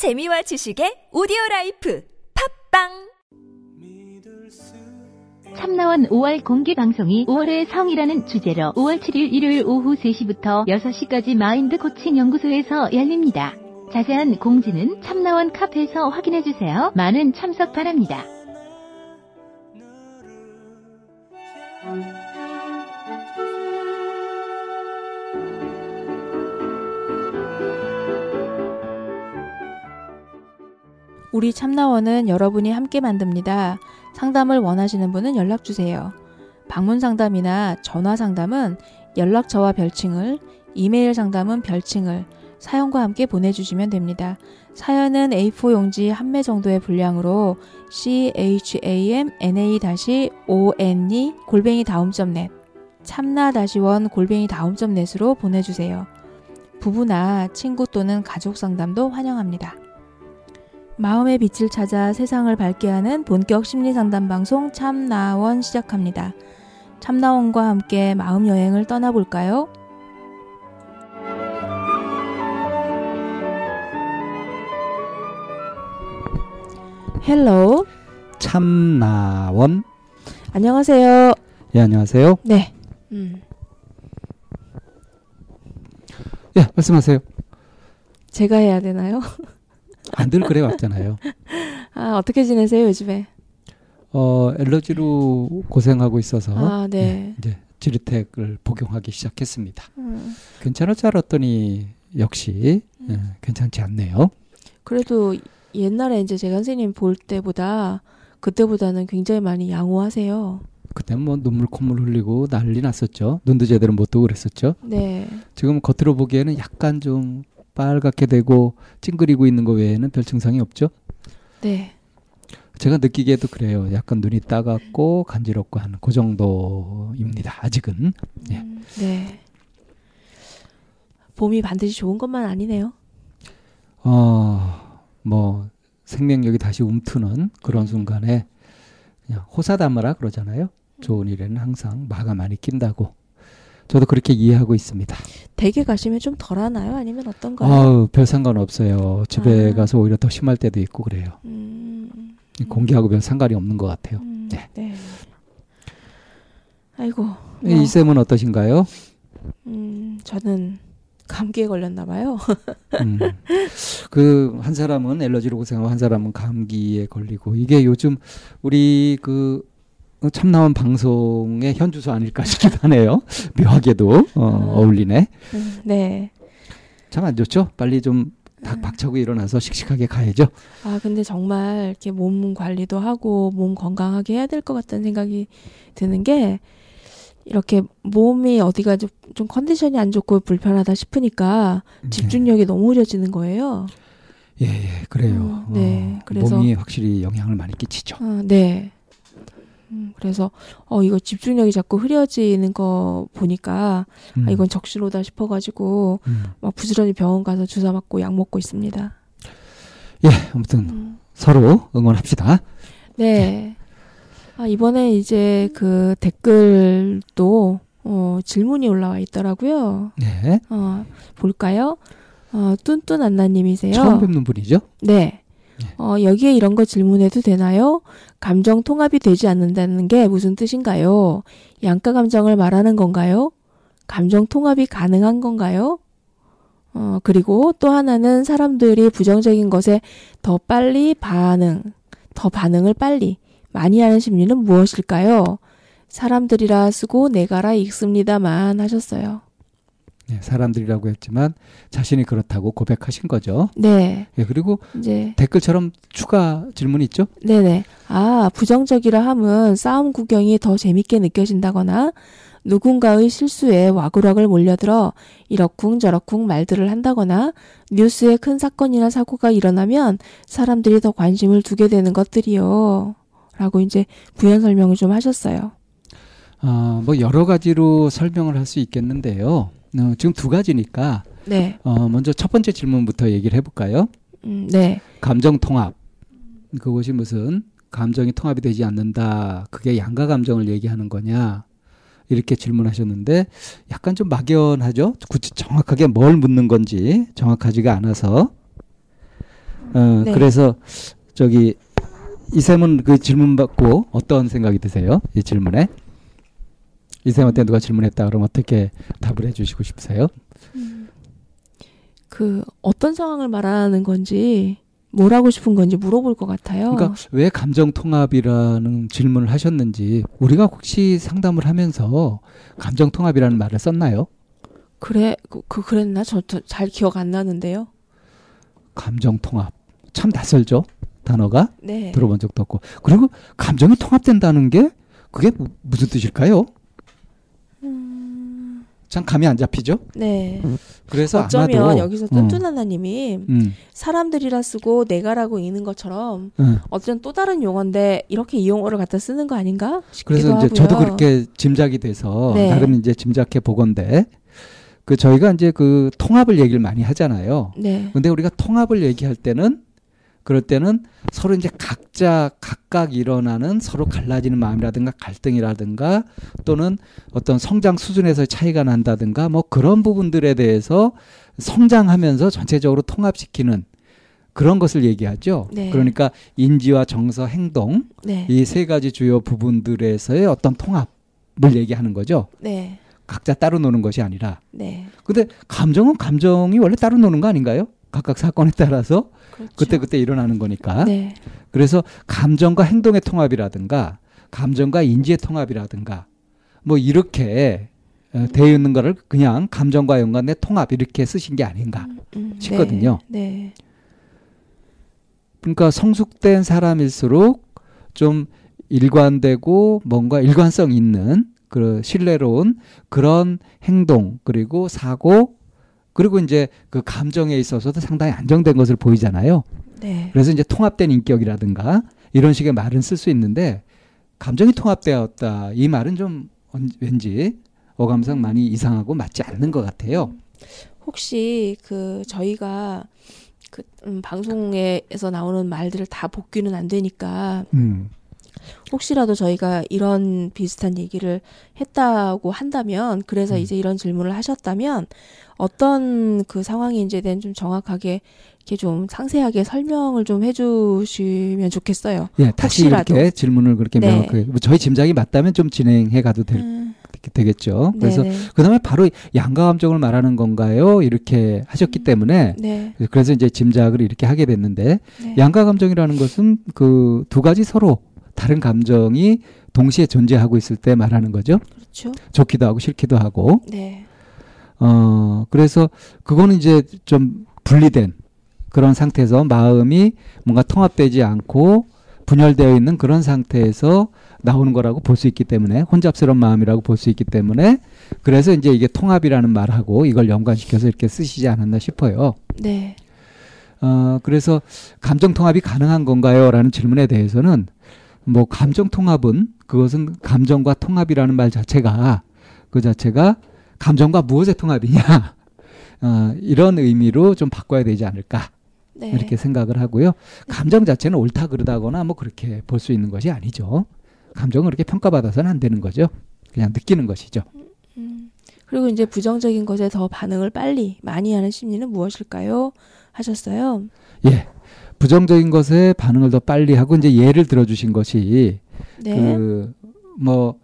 재미와 지식의 오디오 life 팟빵 참나원 5월 공개 방송이 5월의 성이라는 주제로 5월 7일 일요일 오후 3시부터 6시까지 마인드 코칭 연구소에서 열립니다. 자세한 공지는 참나원 카페에서 확인해 주세요. 많은 참석 바랍니다. 우리 참나원은 여러분이 함께 만듭니다. 상담을 원하시는 분은 연락 주세요. 방문 상담이나 전화 상담은 연락처와 별칭을, 이메일 상담은 별칭을 사연과 함께 보내주시면 됩니다. 사연은 A4 용지 한 매 정도의 분량으로 chamna-one 골뱅이 다음점 넷 참나-원 골뱅이 다음점 넷으로 보내주세요. 부부나 친구 또는 가족 상담도 환영합니다. 마음의 빛을 찾아 세상을 밝게 하는 본격 심리 상담 방송 참나원 시작합니다. 참나원과 함께 마음 여행을 떠나볼까요? Hello 참나원. 안녕하세요. 예, 안녕하세요. 네. 음, 예, 말씀하세요. 제가 해야 되나요? 안 늘 그래 왔잖아요. 아, 어떻게 지내세요, 요즘에? 어, 엘러지로 고생하고 있어서 아, 네. 이제 지르텍을 복용하기 시작했습니다. 음, 괜찮을 줄 알았더니 역시 예, 괜찮지 않네요. 그래도 옛날에 이제 제가 선생님 볼 때보다 그때보다는 굉장히 많이 양호하세요. 그때 뭐 눈물 콧물 흘리고 난리 났었죠. 눈도 제대로 못 뜨고 그랬었죠. 네. 지금 겉으로 보기에는 약간 좀 빨갛게 되고 찡그리고 있는 거 외에는 별 증상이 없죠. 네. 제가 느끼기에도 그래요. 약간 눈이 따갑고 간지럽고 하는 그 정도입니다. 아직은. 예. 음, 네. 봄이 반드시 좋은 것만 아니네요. 어, 뭐 생명력이 다시 움트는 그런 순간에 그냥 호사다마라 그러잖아요. 좋은 일에는 항상 마가 많이 낀다고. 저도 그렇게 이해하고 있습니다. 댁에 가시면 좀 덜하나요? 아니면 어떤가요? 아우, 별 상관 없어요. 집에 아. 가서 오히려 더 심할 때도 있고 그래요. 음, 공기하고 별 상관이 없는 것 같아요. 음, 네. 네. 아이고. 뭐, 이 쌤은 어떠신가요? 음, 저는 감기에 걸렸나 봐요. 음. 그한 사람은 엘러지로 고생하고 한 사람은 감기에 걸리고 이게 요즘 우리 그 참나원 방송의 현 주소 아닐까 싶기도 하네요. 묘하게도 어, 아. 어울리네. 음, 네. 참 안 좋죠. 빨리 좀닭 박차고 일어나서 씩씩하게 가야죠. 아, 근데 정말 이렇게 몸 관리도 하고 몸 건강하게 해야 될 것 같다는 생각이 드는 게 이렇게 몸이 어디가 좀, 좀 컨디션이 안 좋고 불편하다 싶으니까 집중력이 너무 흐려지는 거예요. 예, 예, 그래요. 음, 네, 어, 그래서- 몸이 확실히 영향을 많이 끼치죠. 아, 네. 음, 그래서 어 이거 집중력이 자꾸 흐려지는 거 보니까 음, 아, 이건 적신호다 싶어가지고 음. 막 부지런히 병원 가서 주사 맞고 약 먹고 있습니다. 예, 아무튼 음. 서로 응원합시다. 네. 아, 이번에 이제 그 댓글도 어, 질문이 올라와 있더라고요. 네, 어, 볼까요? 어, 뚠뚠 안나님이세요. 처음 뵙는 분이죠. 네. 네. 어, 여기에 이런 거 질문해도 되나요? 감정 통합이 되지 않는다는 게 무슨 뜻인가요? 양가 감정을 말하는 건가요? 감정 통합이 가능한 건가요? 어, 그리고 또 하나는 사람들이 부정적인 것에 더 빨리 반응, 더 반응을 빨리 많이 하는 심리는 무엇일까요? 사람들이라 쓰고 내가라 읽습니다만 하셨어요. 네, 사람들이라고 했지만 자신이 그렇다고 고백하신 거죠. 네. 예, 그리고 이제 댓글처럼 추가 질문 있죠? 네네. 아, 부정적이라 함은 싸움 구경이 더 재밌게 느껴진다거나 누군가의 실수에 와그락을 몰려들어 이러쿵저러쿵 말들을 한다거나 뉴스에 큰 사건이나 사고가 일어나면 사람들이 더 관심을 두게 되는 것들이요. 라고 이제 부연 설명을 좀 하셨어요. 아, 뭐 여러 가지로 설명을 할 수 있겠는데요. 어, 지금 두 가지니까 네. 어, 먼저 첫 번째 질문부터 얘기를 해볼까요? 음, 네. 감정 통합. 그것이 무슨 감정이 통합이 되지 않는다. 그게 양가 감정을 얘기하는 거냐? 이렇게 질문하셨는데 약간 좀 막연하죠. 구체 정확하게 뭘 묻는 건지 정확하지가 않아서 어, 네. 그래서 저기 이샘은 그 질문 받고 어떤 생각이 드세요? 이 질문에 이샘한테 누가 질문했다 그러면 어떻게 답을 해주시고 싶으세요? 그 어떤 상황을 말하는 건지 뭘 하고 싶은 건지 물어볼 것 같아요. 그러니까 왜 감정 통합이라는 질문을 하셨는지 우리가 혹시 상담을 하면서 감정 통합이라는 말을 썼나요? 그래 그, 그 그랬나? 저 잘 기억 안 나는데요. 감정 통합 참 낯설죠 단어가 네. 들어본 적도 없고 그리고 감정이 통합된다는 게 그게 무- 무슨 뜻일까요? 참 감이 안 잡히죠. 네. 그래서 어쩌면 아마도 여기서 어, 뚠뚠 하나님이 음, 사람들이라 쓰고 내가라고 읽는 것처럼 음. 어쨌든 또 다른 용어인데 이렇게 이 용어를 갖다 쓰는 거 아닌가 싶기도 그래서 이제 하고요. 저도 그렇게 짐작이 돼서 네. 나름 이제 짐작해 보건데 그 저희가 이제 그 통합을 얘기를 많이 하잖아요. 네. 근데 우리가 통합을 얘기할 때는 그럴 때는 서로 이제 각자 각각 일어나는 서로 갈라지는 마음이라든가 갈등이라든가 또는 어떤 성장 수준에서 차이가 난다든가 뭐 그런 부분들에 대해서 성장하면서 전체적으로 통합시키는 그런 것을 얘기하죠. 네. 그러니까 인지와 정서, 행동 네. 이세 가지 주요 부분들에서의 어떤 통합을 얘기하는 거죠. 네. 각자 따로 노는 것이 아니라. 네. 근데 감정은 감정이 원래 따로 노는 거 아닌가요? 각각 사건에 따라서 그렇죠. 그때 그때 일어나는 거니까. 네. 그래서 감정과 행동의 통합이라든가 감정과 인지의 통합이라든가 뭐 이렇게 어, 되어 있는 거를 그냥 감정과 연관된 통합 이렇게 쓰신 게 아닌가. 음, 싶거든요. 네. 그러니까 성숙된 사람일수록 좀 일관되고 뭔가 일관성 있는 그 신뢰로운 그런 행동 그리고 사고 그리고 이제 그 감정에 있어서도 상당히 안정된 것을 보이잖아요. 네. 그래서 이제 통합된 인격이라든가 이런 식의 말은 쓸 수 있는데 감정이 통합되었다 이 말은 좀 언- 왠지 어감상 많이 이상하고 맞지 않는 것 같아요. 혹시 그 저희가 그 음, 방송에서 나오는 말들을 다 복귀는 안 되니까 음. 혹시라도 저희가 이런 비슷한 얘기를 했다고 한다면 그래서 음. 이제 이런 질문을 하셨다면 어떤 그 상황인지에 대한 좀 정확하게 이렇게 좀 상세하게 설명을 좀 해주시면 좋겠어요. 예, 다시 혹시라도. 이렇게 질문을 그렇게 네. 명확하게 뭐 저희 짐작이 맞다면 좀 진행해 가도 될, 음, 되겠죠. 그래서 네네. 그다음에 바로 양가 감정을 말하는 건가요? 이렇게 하셨기 때문에 네. 그래서 이제 짐작을 이렇게 하게 됐는데 네. 양가 감정이라는 것은 그 두 가지 서로 다른 감정이 동시에 존재하고 있을 때 말하는 거죠. 그렇죠. 좋기도 하고 싫기도 하고. 네. 어, 그래서 그거는 이제 좀 분리된 그런 상태에서 마음이 뭔가 통합되지 않고 분열되어 있는 그런 상태에서 나오는 거라고 볼 수 있기 때문에 혼잡스러운 마음이라고 볼 수 있기 때문에 그래서 이제 이게 통합이라는 말하고 이걸 연관시켜서 이렇게 쓰시지 않았나 싶어요. 네. 어, 그래서 감정 통합이 가능한 건가요? 라는 질문에 대해서는 뭐 감정 통합은 그것은 감정과 통합이라는 말 자체가 그 자체가 감정과 무엇의 통합이냐 어, 이런 의미로 좀 바꿔야 되지 않을까 네. 이렇게 생각을 하고요. 감정 자체는 옳다 그르다거나 뭐 그렇게 볼 수 있는 것이 아니죠. 감정은 그렇게 평가받아서는 안 되는 거죠. 그냥 느끼는 것이죠. 음. 그리고 이제 부정적인 것에 더 반응을 빨리 많이 하는 심리는 무엇일까요? 하셨어요. 예. 부정적인 것에 반응을 더 빨리 하고 이제 예를 들어 주신 것이 네. 그뭐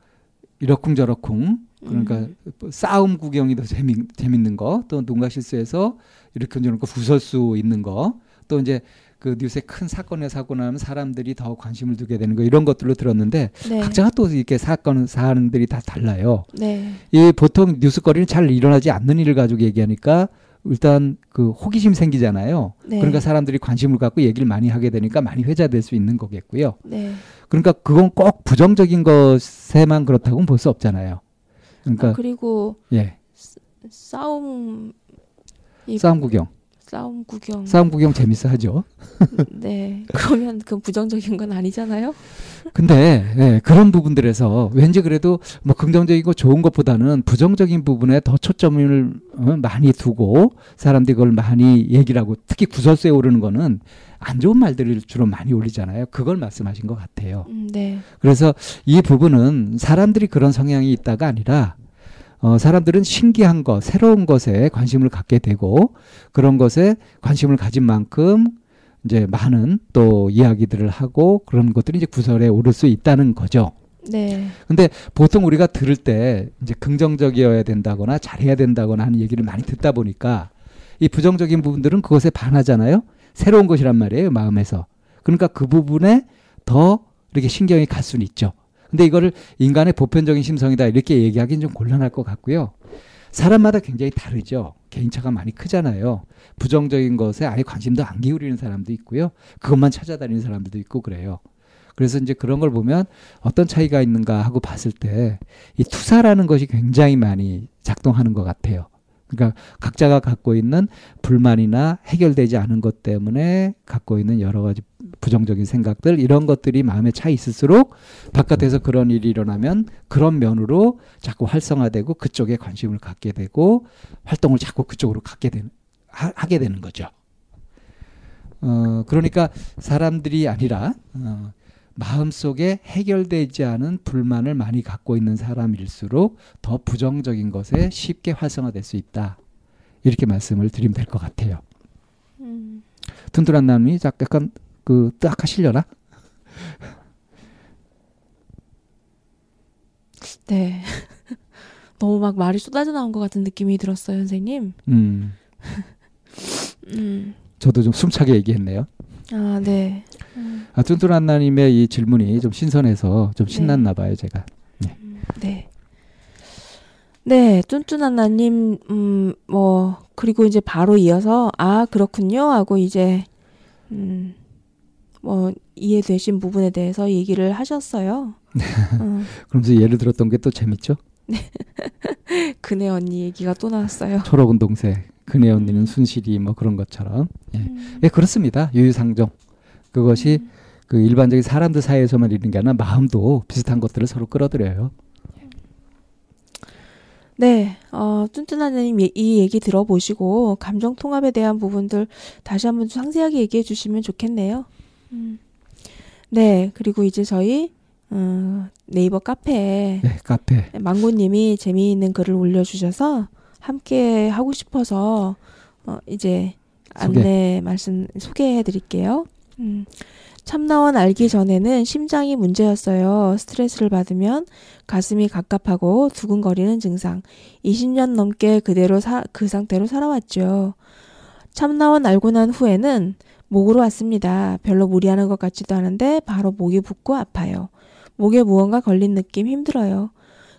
이러쿵저러쿵 그러니까 음. 싸움 구경이 더 재미 재밌는 거, 또 누군가 실수해서 이렇게 저렇게 웃을 수 있는 거, 또 이제 그 뉴스에 큰 사건에 사고 나면 사람들이 더 관심을 두게 되는 거 이런 것들로 들었는데 네. 각자가 또 이렇게 사건 사안들이 다 달라요. 네. 이 보통 뉴스거리는 잘 일어나지 않는 일을 가지고 얘기하니까 일단 그 호기심 생기잖아요. 네. 그러니까 사람들이 관심을 갖고 얘기를 많이 하게 되니까 많이 회자될 수 있는 거겠고요. 네. 그러니까 그건 꼭 부정적인 것에만 그렇다고는 볼 수 없잖아요. 그러니까 아, 그리고 예. 싸움 이 싸움 구경 싸움 구경. 싸움 구경 재밌어 하죠. 네. 그러면 그 부정적인 건 아니잖아요. 근데 예, 그런 부분들에서 왠지 그래도 뭐 긍정적이고 좋은 것보다는 부정적인 부분에 더 초점을 어, 많이 두고 사람들이 그걸 많이 얘기를 하고 특히 구설수에 오르는 거는 안 좋은 말들을 주로 많이 올리잖아요. 그걸 말씀하신 것 같아요. 음, 네. 그래서 이 부분은 사람들이 그런 성향이 있다가 아니라 어, 사람들은 신기한 것, 새로운 것에 관심을 갖게 되고 그런 것에 관심을 가진 만큼 이제 많은 또 이야기들을 하고 그런 것들이 이제 구설에 오를 수 있다는 거죠. 네. 근데 보통 우리가 들을 때 이제 긍정적이어야 된다거나 잘해야 된다거나 하는 얘기를 많이 듣다 보니까 이 부정적인 부분들은 그것에 반하잖아요. 새로운 것이란 말이에요, 마음에서. 그러니까 그 부분에 더 이렇게 신경이 갈 수는 있죠. 근데 이거를 인간의 보편적인 심성이다 이렇게 얘기하기는 좀 곤란할 것 같고요. 사람마다 굉장히 다르죠. 개인차가 많이 크잖아요. 부정적인 것에 아예 관심도 안 기울이는 사람도 있고요. 그것만 찾아다니는 사람들도 있고 그래요. 그래서 이제 그런 걸 보면 어떤 차이가 있는가 하고 봤을 때 이 투사라는 것이 굉장히 많이 작동하는 것 같아요. 그러니까 각자가 갖고 있는 불만이나 해결되지 않은 것 때문에 갖고 있는 여러 가지 부정적인 생각들 이런 것들이 마음에 차 있을수록 바깥에서 그런 일이 일어나면 그런 면으로 자꾸 활성화되고 그쪽에 관심을 갖게 되고 활동을 자꾸 그쪽으로 갖게 되는 하, 하게 되는 거죠. 어 그러니까 사람들이 아니라 어, 마음속에 해결되지 않은 불만을 많이 갖고 있는 사람일수록 더 부정적인 것에 쉽게 활성화될 수 있다. 이렇게 말씀을 드리면 될 것 같아요. 음. tuntun한 남이 약간 그 뜨악하시려나? 네. 너무 막 말이 쏟아져 나온 것 같은 느낌이 들었어요, 선생님. 음, 음. 저도 좀 숨차게 얘기했네요. 아, 네. 음, 아, tuntun한 나님의 이 질문이 좀 신선해서 좀 신났나 봐요, 제가. 네. 네, 뚠뚠한 나님, 음, 뭐, 그리고 이제 바로 이어서, 아, 그렇군요. 하고 이제, 음, 뭐, 이해되신 부분에 대해서 얘기를 하셨어요. 어, 그러면서 예를 들었던 게 또 재밌죠? 그네 언니 얘기가 또 나왔어요. 초록은 동색, 그네 언니는 순실이 뭐 그런 것처럼. 예, 음, 예 그렇습니다. 유유상종. 그것이 그 일반적인 사람들 사이에서만 있는 게 아니라 마음도 비슷한 것들을 서로 끌어들여요. 네, 어, 뚠뚠한나님 예- 이 얘기 들어보시고, 감정 통합에 대한 부분들 다시 한번 좀 상세하게 얘기해 주시면 좋겠네요. 음. 네, 그리고 이제 저희, 어, 네이버 카페에 예, 카페. 망고님이 재미있는 글을 올려주셔서 함께 하고 싶어서 어, 이제 소개. 안내 말씀 소개해 드릴게요. 음, 참나원 알기 전에는 심장이 문제였어요. 스트레스를 받으면 가슴이 갑갑하고 두근거리는 증상. 20년 넘게 그대로 사, 그 상태로 살아왔죠. 참나원 알고 난 후에는 목으로 왔습니다. 별로 무리하는 것 같지도 않은데 바로 목이 붓고 아파요. 목에 무언가 걸린 느낌 힘들어요.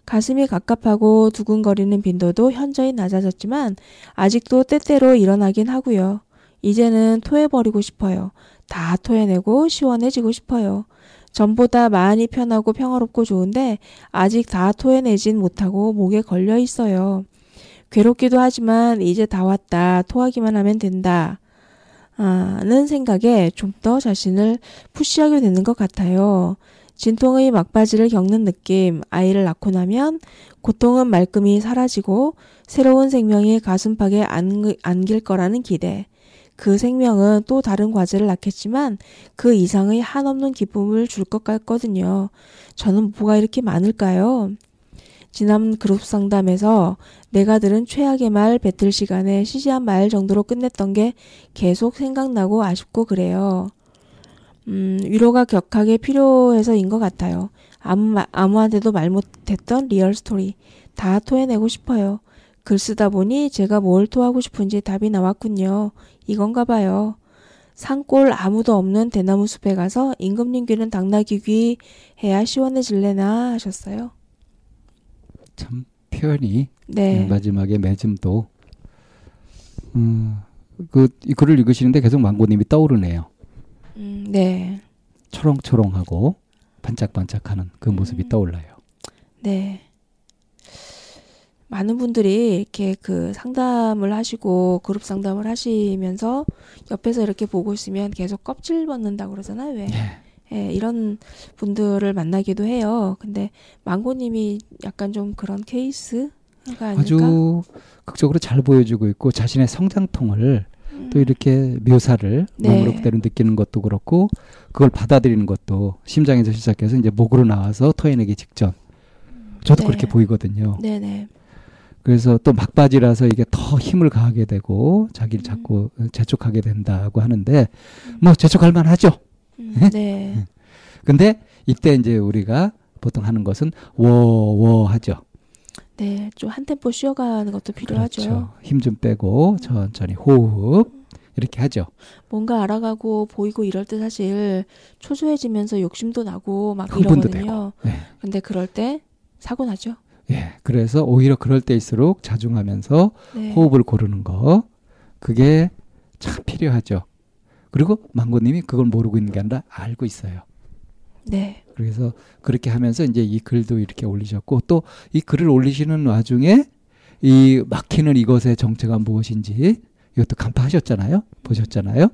가슴이 갑갑하고 두근거리는 빈도도 현저히 낮아졌지만 아직도 때때로 일어나긴 하고요. 이제는 토해버리고 싶어요. 다 토해내고 시원해지고 싶어요. 전보다 많이 편하고 평화롭고 좋은데 아직 다 토해내진 못하고 목에 걸려 있어요. 괴롭기도 하지만 이제 다 왔다. 토하기만 하면 된다. 아, 는 생각에 좀 더 자신을 푸시하게 되는 것 같아요. 진통의 막바지를 겪는 느낌, 아이를 낳고 나면 고통은 말끔히 사라지고 새로운 생명이 가슴팍에 안, 안길 거라는 기대. 그 생명은 또 다른 과제를 낳겠지만 그 이상의 한없는 기쁨을 줄 것 같거든요. 저는 뭐가 이렇게 많을까요? 지난 그룹 상담에서 내가 들은 최악의 말 배틀 시간에 시시한 말 정도로 끝냈던 게 계속 생각나고 아쉽고 그래요. 음, 위로가 격하게 필요해서인 것 같아요. 아무, 마- 아무한테도 말 못했던 real story. 다 토해내고 싶어요. 글 쓰다 보니 제가 뭘 토하고 싶은지 답이 나왔군요. 이건가 봐요. 산골 아무도 없는 대나무 숲에 가서 임금님 귀는 당나귀 귀 해야 시원해질래나 하셨어요. 참 표현이 네. 마지막에 맺음도 음, 그이 글을 읽으시는데 계속 망고님이 떠오르네요. 음, 네. 초롱초롱하고 반짝반짝하는 그 모습이 음. 떠올라요. 네. 많은 분들이 이렇게 그 상담을 하시고 그룹 상담을 하시면서 옆에서 이렇게 보고 있으면 계속 껍질 벗는다고 그러잖아요. 왜? 예. 예, 이런 분들을 만나기도 해요. 근데 망고님이 약간 좀 그런 케이스가 아닐까? 아주 극적으로 잘 보여주고 있고 자신의 성장통을 음, 또 이렇게 묘사를 네. 몸으로 그대로 느끼는 것도 그렇고 그걸 받아들이는 것도 심장에서 시작해서 이제 목으로 나와서 토해내기 직전 저도 네. 그렇게 보이거든요. 네네. 그래서 또 막바지라서 이게 더 힘을 가하게 되고 자기를 음. 자꾸 재촉하게 된다고 하는데 뭐 재촉할 만하죠. 음, 네. 근데 이때 이제 우리가 보통 하는 것은 워워 하죠. 네. 좀 한 템포 쉬어가는 것도 필요하죠. 그렇죠. 힘 좀 빼고 천천히 호흡 이렇게 하죠. 뭔가 알아가고 보이고 이럴 때 사실 초조해지면서 욕심도 나고 막 흥분도 이러거든요. 네. 근데 그럴 때 사고 나죠. 예. 그래서 오히려 그럴 때일수록 자중하면서 네. 호흡을 고르는 거 그게 참 필요하죠. 그리고 망고님이 그걸 모르고 있는 게 아니라 알고 있어요. 네. 그래서 그렇게 하면서 이제 이 글도 이렇게 올리셨고 또 이 글을 올리시는 와중에 이 막히는 이것의 정체가 무엇인지 이것도 간파하셨잖아요. 보셨잖아요.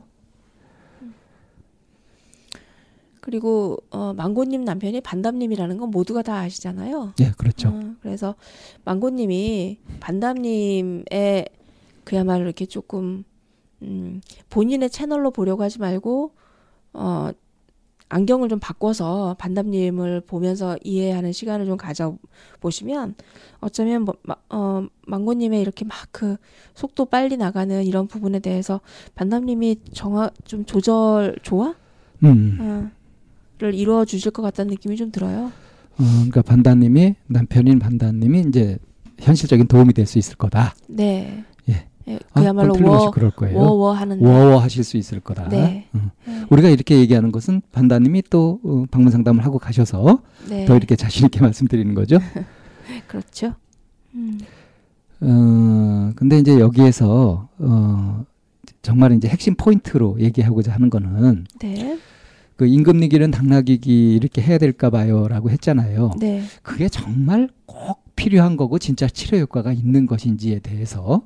그리고 어, 망고님 남편이 반담님이라는 건 모두가 다 아시잖아요. 예, 그렇죠. 어, 그래서 망고님이 반담님의 그야말로 이렇게 조금 음, 본인의 채널로 보려고 하지 말고 어, 안경을 좀 바꿔서 반담님을 보면서 이해하는 시간을 좀 가져 보시면 어쩌면 뭐, 마- 어, 망고님의 이렇게 막 그 속도 빨리 나가는 이런 부분에 대해서 반담님이 정확 좀 조절 조화 음. 어, 를 이루어 주실 것 같다는 느낌이 좀 들어요. 어, 그러니까 반다님이 남편인 반다님이 이제 현실적인 도움이 될 수 있을 거다. 네. 예. 예, 아, 그야말로 그건 틀림없이 워, 그럴 거예요. 워워 하는데. 워워 하실 수 있을 거다. 네. 음. 네. 우리가 이렇게 얘기하는 것은 반다님이 또 어, 방문 상담을 하고 가셔서 네. 더 이렇게 자신 있게 말씀드리는 거죠. 그렇죠. 음. 어, 근데 이제 여기에서 어, 정말 이제 핵심 포인트로 얘기하고자 하는 거는 네. 그 임금리기는 당나귀기 이렇게 해야 될까 봐요라고 했잖아요. 네. 그게 정말 꼭 필요한 거고 진짜 치료 효과가 있는 것인지에 대해서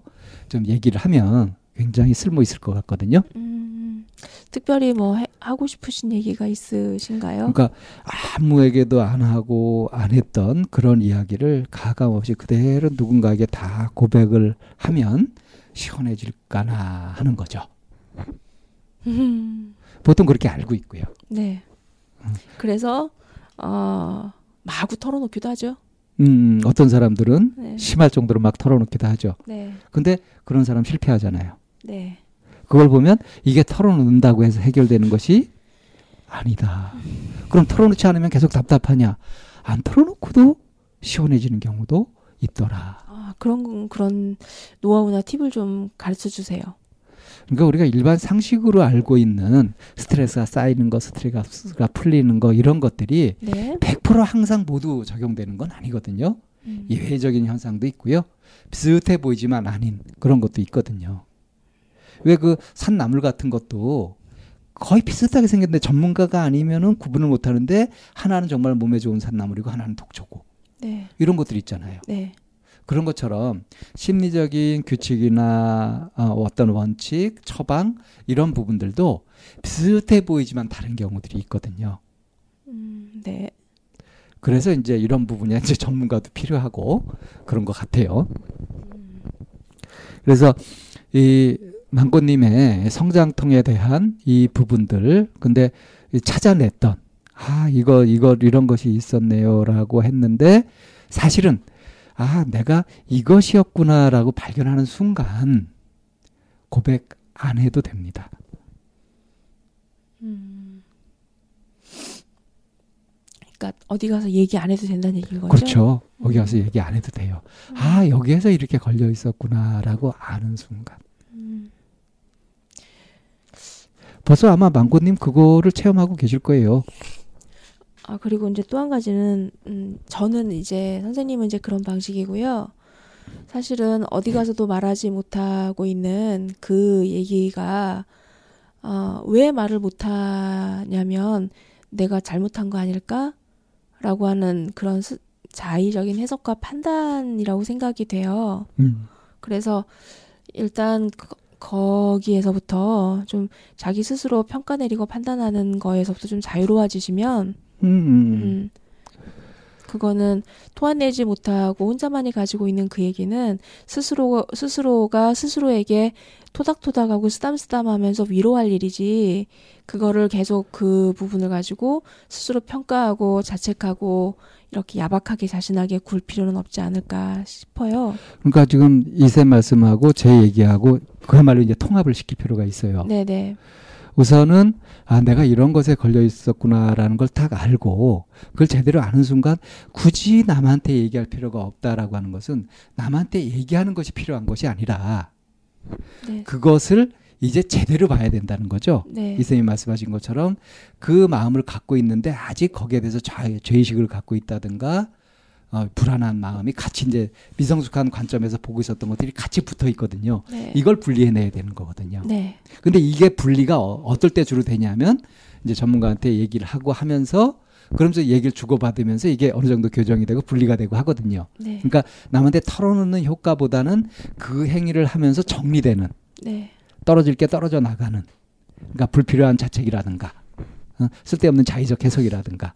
좀 얘기를 하면 굉장히 쓸모 있을 것 같거든요. 음. 특별히 뭐 해- 하고 싶으신 얘기가 있으신가요? 그러니까 아무에게도 안 하고 안 했던 그런 이야기를 가감 없이 그대로 누군가에게 다 고백을 하면 시원해질까나 하는 거죠. 음. 보통 그렇게 알고 있고요. 네. 음. 그래서 어, 마구 털어놓기도 하죠. 음, 어떤 사람들은 네. 심할 정도로 막 털어놓기도 하죠. 네. 근데 그런 사람 실패하잖아요. 네. 그걸 보면 이게 털어놓는다고 해서 해결되는 것이 아니다. 그럼 털어놓지 않으면 계속 답답하냐? 안 털어놓고도 시원해지는 경우도 있더라. 아, 그런 그런 노하우나 팁을 좀 가르쳐 주세요. 그러니까 우리가 일반 상식으로 알고 있는 스트레스가 쌓이는 거, 스트레스가 풀리는 거 이런 것들이 네. 100% 항상 모두 적용되는 건 아니거든요. 음. 예외적인 현상도 있고요. 비슷해 보이지만 아닌 그런 것도 있거든요. 왜 그 산나물 같은 것도 거의 비슷하게 생겼는데 전문가가 아니면은 구분을 못 하는데 하나는 정말 몸에 좋은 산나물이고 하나는 독초고 네. 이런 것들이 있잖아요. 네. 그런 것처럼 심리적인 규칙이나 어, 어떤 원칙, 처방 이런 부분들도 비슷해 보이지만 다른 경우들이 있거든요. 음, 네. 그래서 이제 이런 부분이 이제 전문가도 필요하고 그런 것 같아요. 그래서 이 망고님의 성장통에 대한 이 부분들, 근데 이 찾아냈던 아 이거 이거 이런 것이 있었네요라고 했는데 사실은 아 내가 이것이었구나라고 발견하는 순간 고백 안 해도 됩니다. 음. 그러니까 어디 가서 얘기 안 해도 된다는 얘기인 거죠? 그렇죠. 거기 가서 얘기 안 해도 돼요. 아 여기에서 이렇게 걸려 있었구나라고 아는 순간. 음. 벌써 아마 망고님 그거를 체험하고 계실 거예요. 아 그리고 이제 또 한 가지는 음, 저는 이제 선생님은 이제 그런 방식이고요. 사실은 어디 가서도 말하지 못하고 있는 그 얘기가 어, 왜 말을 못하냐면 내가 잘못한 거 아닐까 라고 하는 그런 스, 자의적인 해석과 판단이라고 생각이 돼요. 음. 그래서 일단 그- 거기에서부터 좀 자기 스스로 평가 내리고 판단하는 거에서부터 좀 자유로워지시면 음, 음. 음. 그거는 토해내지 못하고 혼자만이 가지고 있는 그 얘기는 스스로 스스로가 스스로에게 토닥토닥하고 쓰담쓰담하면서 위로할 일이지 그거를 계속 그 부분을 가지고 스스로 평가하고 자책하고 이렇게 야박하게 자신하게 굴 필요는 없지 않을까 싶어요. 그러니까 지금 이쌤 말씀하고 제 얘기하고 그야말로 이제 통합을 시킬 필요가 있어요. 네네. 우선은 아 내가 이런 것에 걸려 있었구나라는 걸 딱 알고 그걸 제대로 아는 순간 굳이 남한테 얘기할 필요가 없다라고 하는 것은 남한테 얘기하는 것이 필요한 것이 아니라 네. 그것을 이제 제대로 봐야 된다는 거죠. 네. 이쌤이 말씀하신 것처럼 그 마음을 갖고 있는데 아직 거기에 대해서 죄, 죄의식을 갖고 있다든가 어, 불안한 마음이 같이 이제 미성숙한 관점에서 보고 있었던 것들이 같이 붙어 있거든요. 네. 이걸 분리해내야 되는 거거든요. 네. 근데 이게 분리가 어, 어떨 때 주로 되냐면 이제 전문가한테 얘기를 하고 하면서 그러면서 얘기를 주고받으면서 이게 어느 정도 교정이 되고 분리가 되고 하거든요. 네. 그러니까 남한테 털어놓는 효과보다는 그 행위를 하면서 정리되는 네. 떨어질 게 떨어져 나가는 그러니까 불필요한 자책이라든가 어, 쓸데없는 자의적 해석이라든가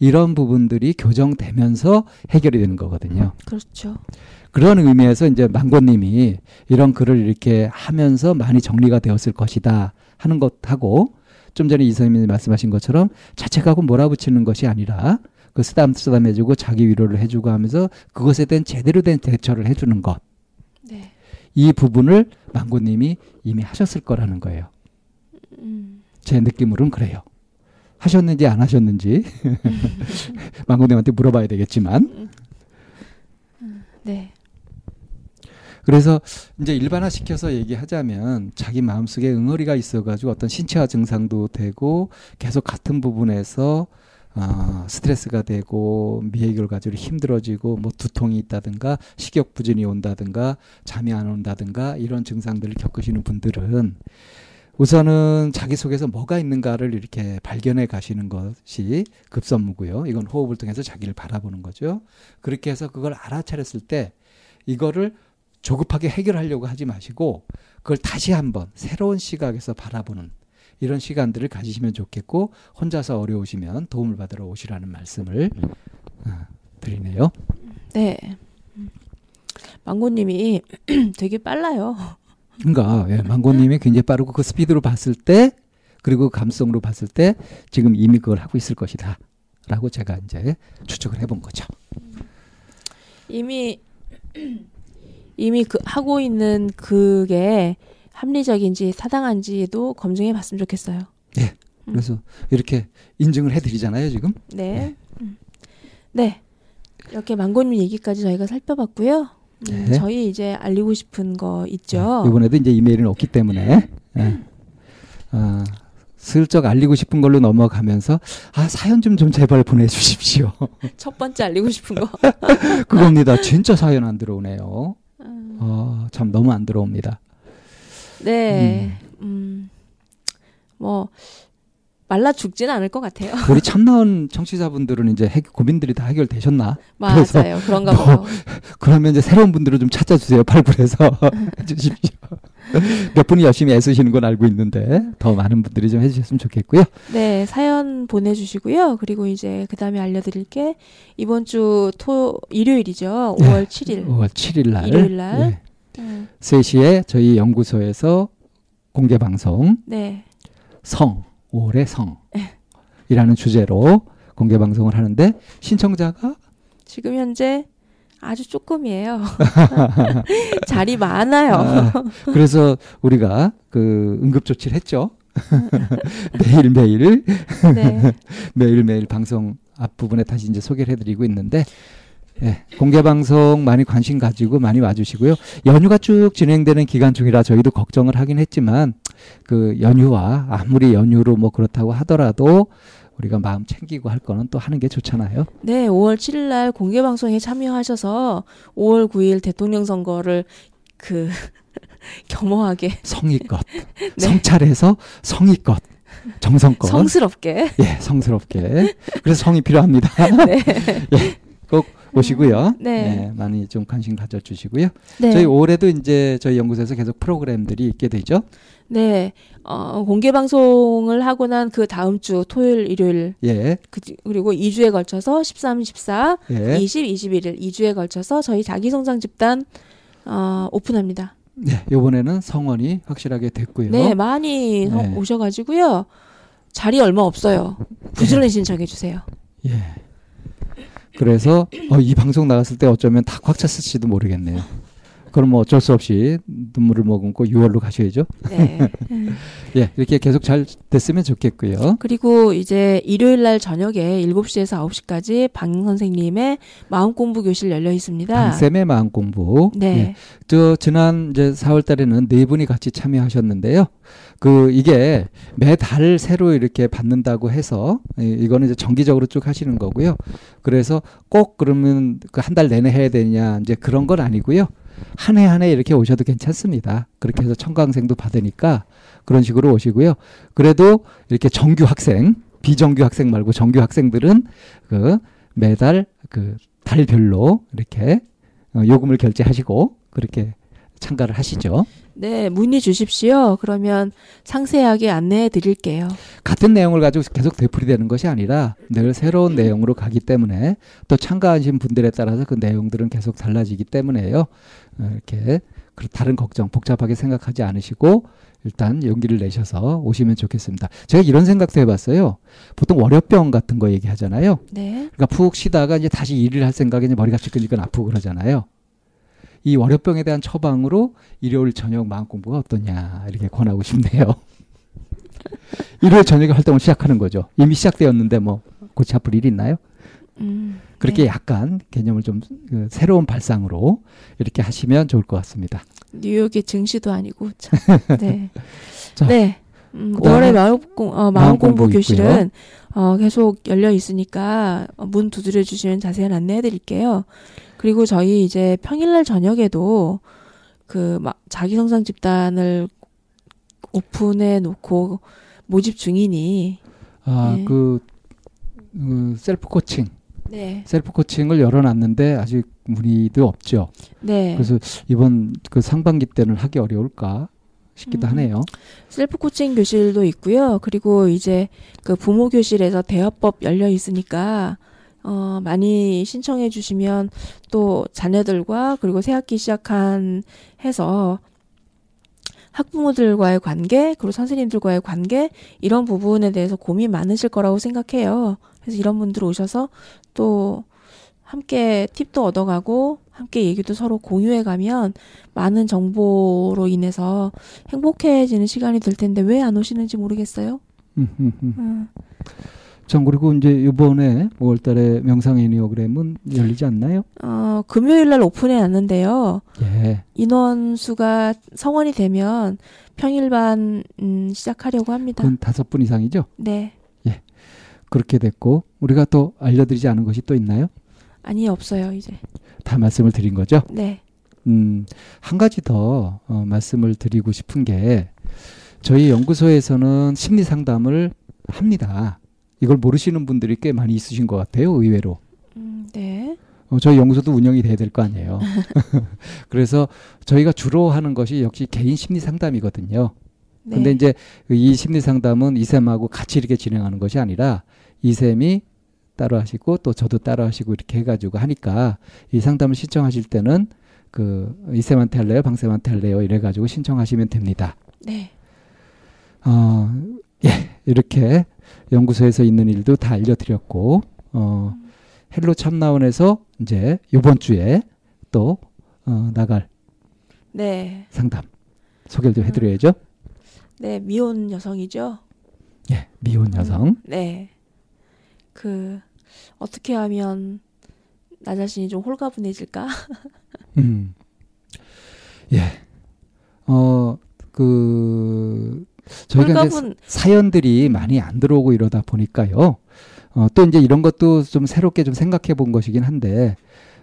이런 부분들이 교정되면서 해결이 되는 거거든요. 그렇죠. 그런 의미에서 이제 망고님이 이런 글을 이렇게 하면서 많이 정리가 되었을 것이다 하는 것하고 좀 전에 이선님이 말씀하신 것처럼 자책하고 몰아붙이는 것이 아니라 그 쓰담 쓰담해주고 자기 위로를 해주고 하면서 그것에 대한 제대로 된 대처를 해주는 것. 네. 이 부분을 망고님이 이미 하셨을 거라는 거예요. 음. 제 느낌으로는 그래요. 하셨는지 안 하셨는지 망고님한테 물어봐야 되겠지만. 네. 그래서 이제 일반화 시켜서 얘기하자면 자기 마음속에 응어리가 있어가지고 어떤 신체화 증상도 되고 계속 같은 부분에서 어, 스트레스가 되고 미해결과적으로 힘들어지고 뭐 두통이 있다든가 식욕 부진이 온다든가 잠이 안 온다든가 이런 증상들을 겪으시는 분들은 우선은 자기 속에서 뭐가 있는가를 이렇게 발견해 가시는 것이 급선무고요. 이건 호흡을 통해서 자기를 바라보는 거죠. 그렇게 해서 그걸 알아차렸을 때 이거를 조급하게 해결하려고 하지 마시고 그걸 다시 한번 새로운 시각에서 바라보는 이런 시간들을 가지시면 좋겠고 혼자서 어려우시면 도움을 받으러 오시라는 말씀을 어, 드리네요. 네. 음. 망고님이 되게 빨라요. 그러니까 예, 망고님이 굉장히 빠르고 그 스피드로 봤을 때 그리고 감성으로 봤을 때 지금 이미 그걸 하고 있을 것이다라고 제가 이제 추측을 해본 거죠. 이미 이미 그 하고 있는 그게 합리적인지 타당한지도 검증해 봤으면 좋겠어요. 음. 그래서 이렇게 인증을 해드리잖아요 지금. 네. 음. 네. 이렇게 망고님 얘기까지 저희가 살펴봤고요. 음, 네. 저희 이제 알리고 싶은 거 있죠. 이번에도 이제 이메일은 없기 때문에 예. 아, 슬쩍 알리고 싶은 걸로 넘어가면서 아 사연 좀 좀 제발 보내주십시오. 첫 번째 알리고 싶은 거. 그겁니다. 진짜 사연 안 들어오네요. 음, 아, 참 너무 안 들어옵니다. 네. 음. 뭐 말라 죽지는 않을 것 같아요. 우리 참나온 청취자분들은 이제 해- 고민들이 다 해결되셨나? 맞아요. 그런가 뭐, 봐요. 그러면 이제 새로운 분들을 좀 찾아주세요. 팔불에서 해주십시오. 몇 분이 열심히 애쓰시는 건 알고 있는데 더 많은 분들이 좀 해주셨으면 좋겠고요. 네, 사연 보내주시고요. 그리고 이제 그 다음에 알려드릴 게 이번 주 토, 일요일이죠. 네. 5월 7일. 5월 7일 날, 일요일 날. 예, 음, 3시에 저희 연구소에서 공개 방송 네. 성 5월의 성이라는 주제로 공개 방송을 하는데 신청자가 지금 현재 아주 조금이에요. 자리 많아요. 아, 그래서 우리가 그 응급 조치를 했죠. 매일 매일 네. 매일 매일 방송 앞 부분에 다시 이제 소개를 해드리고 있는데 예, 공개 방송 많이 관심 가지고 많이 와주시고요. 연휴가 쭉 진행되는 기간 중이라 저희도 걱정을 하긴 했지만 그 연휴와 아무리 연휴로 뭐 그렇다고 하더라도 우리가 마음 챙기고 할 거는 또 하는 게 좋잖아요. 네, 5월 7일 날 공개 방송에 참여하셔서 5월 9일 대통령 선거를 그 겸허하게 성의껏 네. 성찰해서 성의껏 정성껏 성스럽게 예 성스럽게 그래서 성이 필요합니다. 네. 예, 꼭 오시고요. 네. 예, 많이 좀 관심 가져주시고요. 네. 저희 올해도 이제 저희 연구소에서 계속 프로그램들이 있게 되죠. 네. 어, 공개 방송을 하고 난 그 다음 주 토요일, 일요일 예, 그, 그리고 2주에 걸쳐서 13, 14, 예. 20, 21일 2주에 걸쳐서 저희 자기성장 집단 어, 오픈합니다. 네, 이번에는 성원이 확실하게 됐고요. 네, 많이 서- 네. 오셔가지고요. 자리 얼마 없어요. 부지런히 신청해 주세요. 예. 그래서 어, 이 방송 나갔을 때 어쩌면 다 꽉 찼을지도 모르겠네요. 그럼 뭐 어쩔 수 없이 눈물을 머금고 6월로 가셔야죠. 네. 예, 이렇게 계속 잘 됐으면 좋겠고요. 그리고 이제 일요일 날 저녁에 7시에서 9시까지 방 선생님의 마음 공부 교실 열려 있습니다. 방쌤의 마음 공부. 네. 예, 저 지난 이제 4월 달에는 네 분이 같이 참여하셨는데요. 그 이게 매달 새로 이렇게 받는다고 해서 이- 이거는 이제 정기적으로 쭉 하시는 거고요. 그래서 꼭 그러면 그 한 달 내내 해야 되냐 이제 그런 건 아니고요. 한 해 한 해 이렇게 오셔도 괜찮습니다. 그렇게 해서 청강생도 받으니까 그런 식으로 오시고요. 그래도 이렇게 정규 학생, 비정규 학생 말고 정규 학생들은 그 매달 그 달별로 이렇게 어, 요금을 결제하시고 그렇게 참가를 하시죠. 네, 문의 주십시오. 그러면 상세하게 안내해 드릴게요. 같은 내용을 가지고 계속 되풀이되는 것이 아니라 늘 새로운 내용으로 가기 때문에 또 참가하신 분들에 따라서 그 내용들은 계속 달라지기 때문에요. 어, 이렇게 그 다른 걱정 복잡하게 생각하지 않으시고 일단 용기를 내셔서 오시면 좋겠습니다. 제가 이런 생각도 해봤어요. 보통 월요병 같은 거 얘기하잖아요. 네. 그러니까 푹 쉬다가 이제 다시 일을 할 생각에 이제 머리가 지끈지끈 아프고 그러잖아요. 이 월요병에 대한 처방으로 일요일 저녁 마음 공부가 어떠냐 이렇게 권하고 싶네요. 일요일 저녁에 활동을 시작하는 거죠. 이미 시작되었는데 뭐 고치 아플 일이 있나요? 음, 그렇게 네. 약간 개념을 좀 그, 새로운 발상으로 이렇게 하시면 좋을 것 같습니다. 뉴욕의 증시도 아니고 참. 네. 자, 네. 음, 그다음에 5월에 마음, 공, 어, 마음 마음 공부 공부 교실은 어, 계속 열려 있으니까 어, 문 두드려 주시면 자세한 안내해 드릴게요. 그리고 저희 이제 평일날 저녁에도 그 막 자기 성장 집단을 오픈해 놓고 모집 중이니 아, 네. 그, 그 self coaching, 네. self coaching을 열어놨는데 아직 문의도 없죠. 네. 그래서 이번 그 상반기 때는 하기 어려울까 싶기도 음. 하네요. self coaching 교실도 있고요. 그리고 이제 그 부모 교실에서 대화법 열려 있으니까 어 많이 신청해 주시면 또 자녀들과 그리고 새 학기 시작한 해서 학부모들과의 관계, 그리고 선생님들과의 관계 이런 부분에 대해서 고민 많으실 거라고 생각해요. 그래서 이런 분들 오셔서 또 함께 팁도 얻어가고 함께 얘기도 서로 공유해 가면 많은 정보로 인해서 행복해지는 시간이 될 텐데 왜 안 오시는지 모르겠어요. 음, 음. 참 그리고 이제 이번에 5월달에 명상 애니어그램은 열리지 않나요? 어, 금요일 날 오픈해 놨는데요. 예. 인원수가 성원이 되면 평일반 음, 시작하려고 합니다. 그건 다섯 분 이상이죠. 네. 그렇게 됐고 우리가 또 알려드리지 않은 것이 또 있나요? 아니 없어요, 이제. 다 말씀을 드린 거죠. 네. 음, 한 가지 더 어, 말씀을 드리고 싶은 게 저희 연구소에서는 심리 상담을 합니다. 이걸 모르시는 분들이 꽤 많이 있으신 것 같아요, 의외로. 음, 네. 어, 저희 연구소도 운영이 돼야 될 거 아니에요. 그래서 저희가 주로 하는 것이 역시 개인 심리 상담이거든요. 네. 근데 이제 이 심리 상담은 이쌤하고 같이 이렇게 진행하는 것이 아니라 이쌤이 따로 하시고 또 저도 따로 하시고 이렇게 해가지고 하니까 이 상담을 신청하실 때는 그 이쌤한테 할래요, 방쌤한테 할래요 이래가지고 신청하시면 됩니다. 네. 어, 예, 이렇게 연구소에서 있는 일도 다 알려드렸고, 어, Hello 참나원에서 이제 이번 주에 또, 어, 나갈 네. 상담 소개를 좀 해드려야죠. 네, 미혼 여성이죠. 예, 미혼 여성. 네. 그 어떻게 하면 나 자신이 좀 홀가분해질까? 음. 예. 어, 그, 저희가 홀가분 사연들이 많이 안 들어오고 이러다 보니까요. 어, 또 이제 이런 것도 좀 새롭게 좀 생각해 본 것이긴 한데,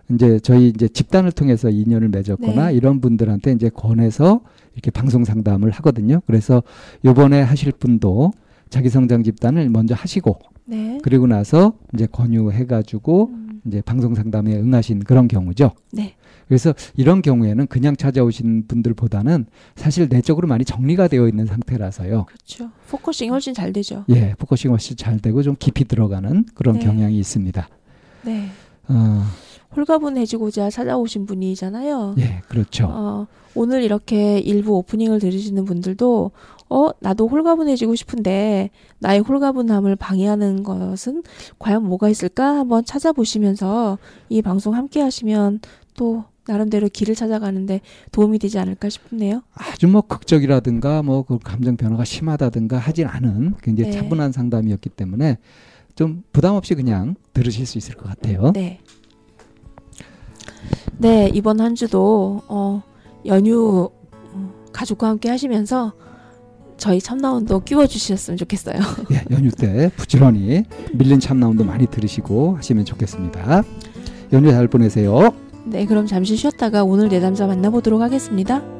이제 저희 이제 집단을 통해서 인연을 맺었거나 네. 이런 분들한테 이제 권해서 이렇게 방송 상담을 하거든요. 그래서 요번에 하실 분도 자기 성장 집단을 먼저 하시고, 네. 그리고 나서 이제 권유해 가지고 음, 이제 방송 상담에 응하신 그런 경우죠. 네. 그래서 이런 경우에는 그냥 찾아오신 분들보다는 사실 내적으로 많이 정리가 되어 있는 상태라서요. 그렇죠. focusing이 훨씬 잘 되죠. 예, focusing 훨씬 잘 되고 좀 깊이 들어가는 그런 네. 경향이 있습니다. 네. 어, 홀가분해지고자 찾아오신 분이잖아요. 예, 그렇죠. 어, 오늘 이렇게 일부 오프닝을 들으시는 분들도 어, 나도 홀가분해지고 싶은데 나의 홀가분함을 방해하는 것은 과연 뭐가 있을까 한번 찾아보시면서 이 방송 함께 하시면 또 나름대로 길을 찾아가는데 도움이 되지 않을까 싶네요. 아주 뭐 극적이라든가 뭐 그 감정 변화가 심하다든가 하진 않은 굉장히 네. 차분한 상담이었기 때문에 좀 부담 없이 그냥 들으실 수 있을 것 같아요. 네. 네, 이번 한 주도 어, 연휴 어, 가족과 함께 하시면서 저희 참나원도 끼워주셨으면 좋겠어요. 예, 연휴 때 부지런히 밀린 참나온도 많이 들으시고 하시면 좋겠습니다. 연휴 잘 보내세요. 네, 그럼 잠시 쉬었다가 오늘 내담자 만나보도록 하겠습니다.